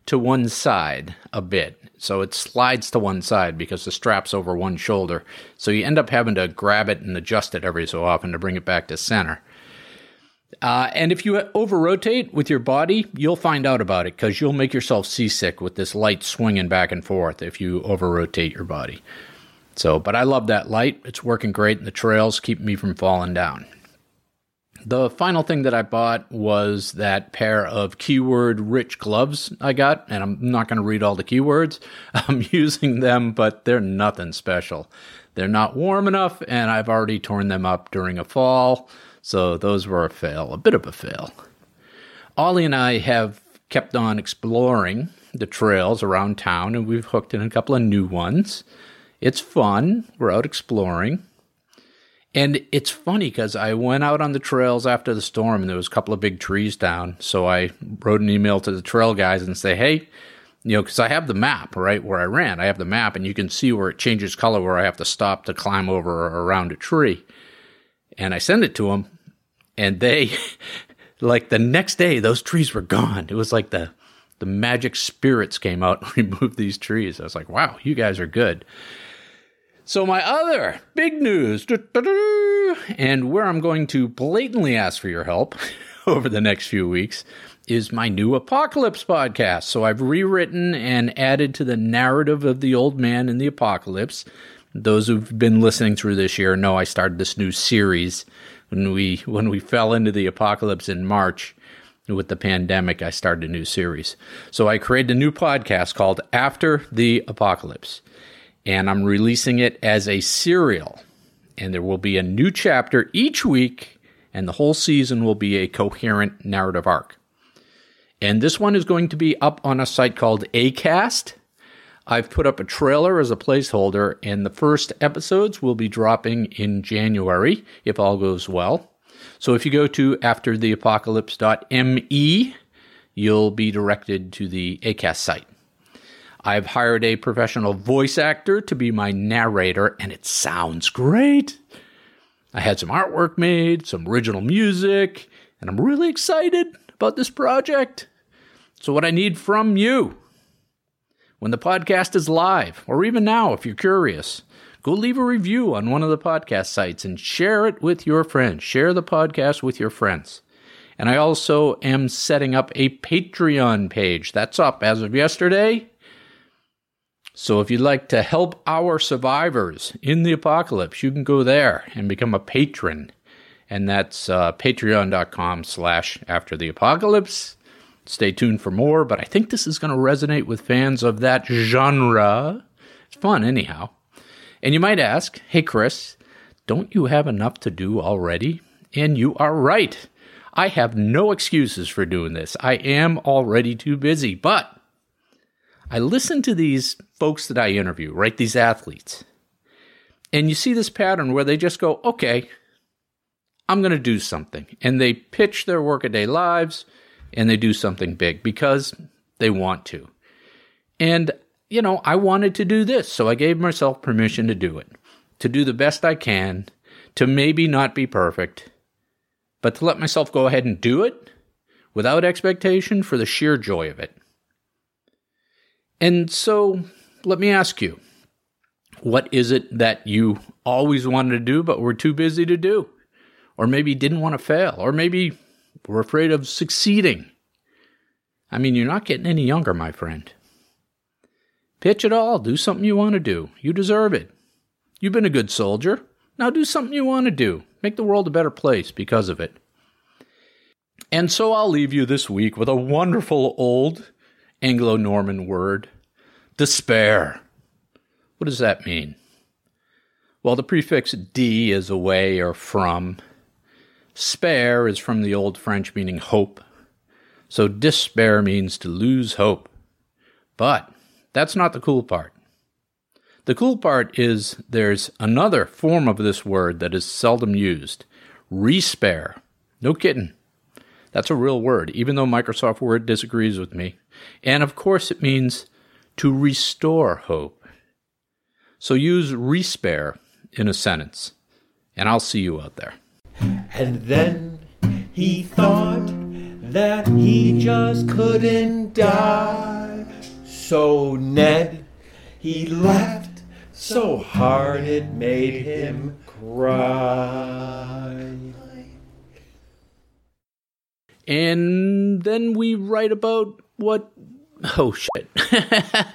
to one side a bit. So it slides to one side because the strap's over one shoulder. So you end up having to grab it and adjust it every so often to bring it back to center. Uh, and if you over rotate with your body, you'll find out about it because you'll make yourself seasick with this light swinging back and forth if you over rotate your body. So, but I love that light. It's working great, and the trails keep me from falling down. The final thing that I bought was that pair of keyword rich gloves I got, and I'm not going to read all the keywords. I'm using them, but they're nothing special. They're not warm enough, and I've already torn them up during a fall, so those were a fail, a bit of a fail. Ollie and I have kept on exploring the trails around town, and we've hooked in a couple of new ones. It's fun. We're out exploring. And it's funny because I went out on the trails after the storm and there was a couple of big trees down. So I wrote an email to the trail guys and say, hey, you know, because I have the map right where I ran. I have the map and you can see where it changes color where I have to stop to climb over or around a tree. And I send it to them and they, like the next day, those trees were gone. It was like the, the magic spirits came out and removed these trees. I was like, wow, you guys are good. So, my other big news, and where I'm going to blatantly ask for your help over the next few weeks, is my new Apocalypse podcast. So, I've rewritten and added to the narrative of the old man in the apocalypse. Those who've been listening through this year know I started this new series when we when we fell into the apocalypse in March with the pandemic. I started a new series. So I created a new podcast called After the Apocalypse and I'm releasing it as a serial. And there will be a new chapter each week, and the whole season will be a coherent narrative arc. And this one is going to be up on a site called ACAST. I've put up a trailer as a placeholder, and the first episodes will be dropping in January if all goes well. So if you go to aftertheapocalypse.me, you'll be directed to the ACAST site. I've hired a professional voice actor to be my narrator, and it sounds great. I had some artwork made, some original music, and I'm really excited about this project. So, what I need from you when the podcast is live, or even now if you're curious, go leave a review on one of the podcast sites and share it with your friends. Share the podcast with your friends. And I also am setting up a Patreon page. That's up as of yesterday. So if you'd like to help our survivors in the apocalypse, you can go there and become a patron. And that's uh, patreon.com slash after the apocalypse. Stay tuned for more, but I think this is going to resonate with fans of that genre. It's fun, anyhow. And you might ask, hey, Chris, don't you have enough to do already? And you are right. I have no excuses for doing this. I am already too busy, but I listen to these folks that I interview, right? These athletes. And you see this pattern where they just go, okay, I'm going to do something. And they pitch their workaday lives and they do something big because they want to. And, you know, I wanted to do this. So I gave myself permission to do it, to do the best I can, to maybe not be perfect, but to let myself go ahead and do it without expectation for the sheer joy of it. And so let me ask you what is it that you always wanted to do but were too busy to do? Or maybe didn't want to fail? Or maybe were afraid of succeeding? I mean, you're not getting any younger, my friend. Pitch it all. Do something you want to do. You deserve it. You've been a good soldier. Now do something you want to do. Make the world a better place because of it. And so I'll leave you this week with a wonderful old Anglo Norman word despair. What does that mean? Well, the prefix de is away or from. Spare is from the Old French meaning hope. So despair means to lose hope. But that's not the cool part. The cool part is there's another form of this word that is seldom used respare. No kidding. That's a real word, even though Microsoft Word disagrees with me. And of course, it means to restore hope. So use respare in a sentence, and I'll see you out there. And then he thought that he just couldn't die. So Ned, he laughed so hard it made him cry. And then we write about what. Oh, shit.